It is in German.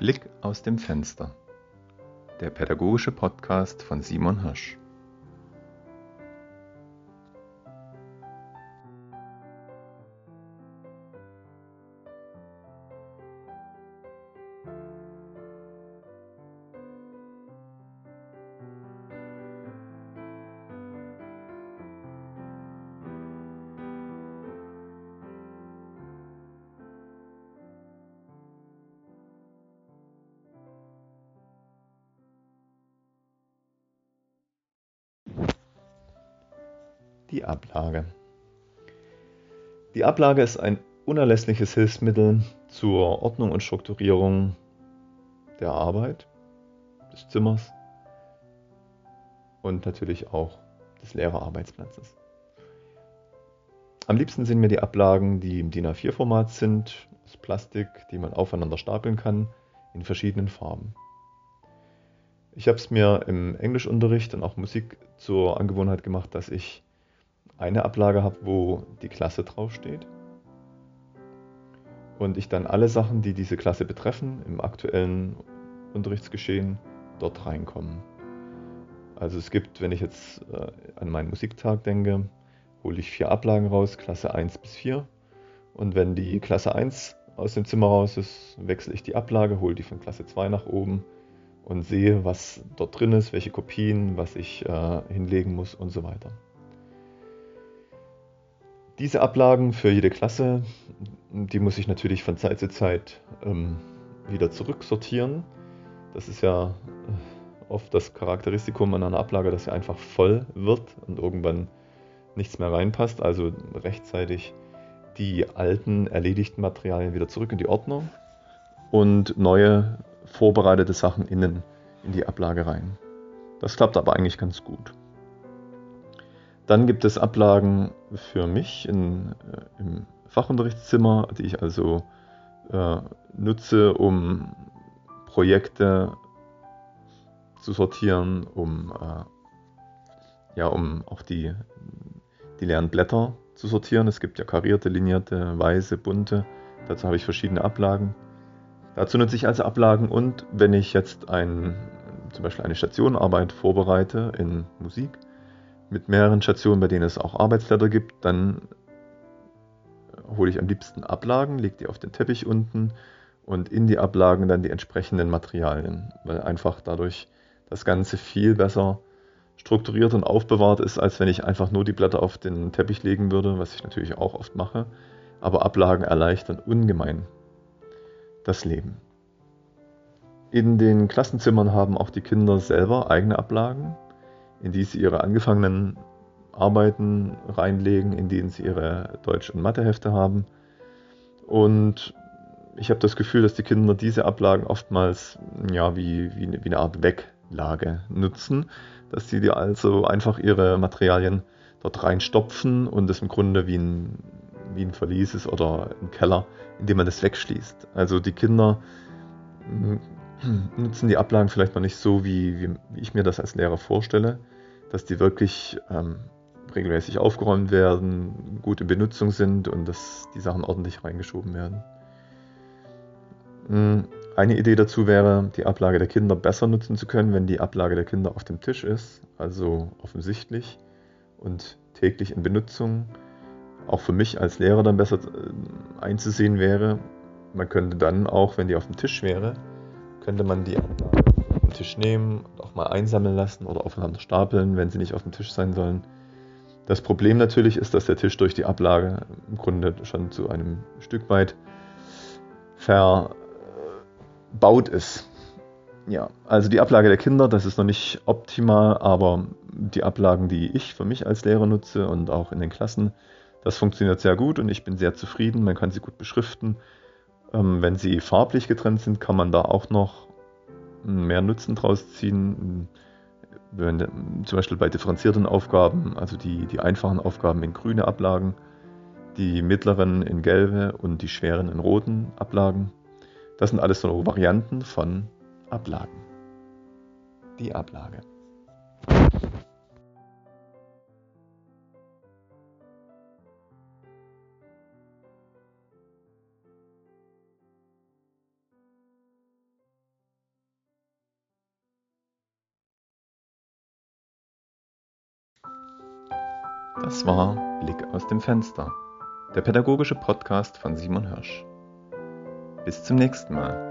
Blick aus dem Fenster. Der pädagogische Podcast von Simon Hirsch. Die Ablage. Die Ablage ist ein unerlässliches Hilfsmittel zur Ordnung und Strukturierung der Arbeit, des Zimmers und natürlich auch des Lehrerarbeitsplatzes. Am liebsten sind mir die Ablagen, die im DIN A4-Format sind, aus Plastik, die man aufeinander stapeln kann, in verschiedenen Farben. Ich habe es mir im Englischunterricht und auch Musik zur Angewohnheit gemacht, dass ich eine Ablage habe, wo die Klasse draufsteht. Und ich dann alle Sachen, die diese Klasse betreffen, im aktuellen Unterrichtsgeschehen dort reinkommen. Also es gibt, wenn ich jetzt äh, an meinen Musiktag denke, hole ich vier Ablagen raus, Klasse 1 bis 4. Und wenn die Klasse 1 aus dem Zimmer raus ist, wechsle ich die Ablage, hole die von Klasse 2 nach oben und sehe, was dort drin ist, welche Kopien, was ich äh, hinlegen muss und so weiter. Diese Ablagen für jede Klasse, die muss ich natürlich von Zeit zu Zeit ähm, wieder zurücksortieren. Das ist ja äh, oft das Charakteristikum an einer Ablage, dass sie einfach voll wird und irgendwann nichts mehr reinpasst. Also rechtzeitig die alten erledigten Materialien wieder zurück in die Ordnung und neue vorbereitete Sachen innen in die Ablage rein. Das klappt aber eigentlich ganz gut. Dann gibt es Ablagen für mich in, äh, im Fachunterrichtszimmer, die ich also äh, nutze, um Projekte zu sortieren, um, äh, ja, um auch die, die leeren Blätter zu sortieren. Es gibt ja karierte, linierte, weiße, bunte. Dazu habe ich verschiedene Ablagen. Dazu nutze ich also Ablagen und wenn ich jetzt ein, zum Beispiel eine Stationenarbeit vorbereite in Musik, mit mehreren Stationen, bei denen es auch Arbeitsblätter gibt, dann hole ich am liebsten Ablagen, lege die auf den Teppich unten und in die Ablagen dann die entsprechenden Materialien, weil einfach dadurch das Ganze viel besser strukturiert und aufbewahrt ist, als wenn ich einfach nur die Blätter auf den Teppich legen würde, was ich natürlich auch oft mache. Aber Ablagen erleichtern ungemein das Leben. In den Klassenzimmern haben auch die Kinder selber eigene Ablagen in die sie ihre angefangenen Arbeiten reinlegen, in denen sie ihre Deutsch- und Mathehefte haben. Und ich habe das Gefühl, dass die Kinder diese Ablagen oftmals ja, wie, wie, wie eine Art Weglage nutzen, dass sie dir also einfach ihre Materialien dort reinstopfen und das im Grunde wie ein, wie ein Verlies ist oder ein Keller, in dem man das wegschließt. Also die Kinder nutzen die Ablagen vielleicht noch nicht so, wie, wie, wie ich mir das als Lehrer vorstelle, dass die wirklich ähm, regelmäßig aufgeräumt werden, gut in Benutzung sind und dass die Sachen ordentlich reingeschoben werden. Hm, eine Idee dazu wäre, die Ablage der Kinder besser nutzen zu können, wenn die Ablage der Kinder auf dem Tisch ist, also offensichtlich und täglich in Benutzung. Auch für mich als Lehrer dann besser äh, einzusehen wäre. Man könnte dann auch, wenn die auf dem Tisch wäre, könnte man die auf den Tisch nehmen und auch mal einsammeln lassen oder aufeinander stapeln, wenn sie nicht auf dem Tisch sein sollen. Das Problem natürlich ist, dass der Tisch durch die Ablage im Grunde schon zu einem Stück weit verbaut ist. Ja, also die Ablage der Kinder, das ist noch nicht optimal, aber die Ablagen, die ich für mich als Lehrer nutze und auch in den Klassen, das funktioniert sehr gut und ich bin sehr zufrieden. Man kann sie gut beschriften. Ähm, wenn sie farblich getrennt sind, kann man da auch noch mehr Nutzen draus ziehen. Wenn, zum Beispiel bei differenzierten Aufgaben, also die, die einfachen Aufgaben in grüne Ablagen, die mittleren in gelbe und die schweren in roten Ablagen. Das sind alles so Varianten von Ablagen. Die Ablage. Das war Blick aus dem Fenster, der pädagogische Podcast von Simon Hirsch. Bis zum nächsten Mal.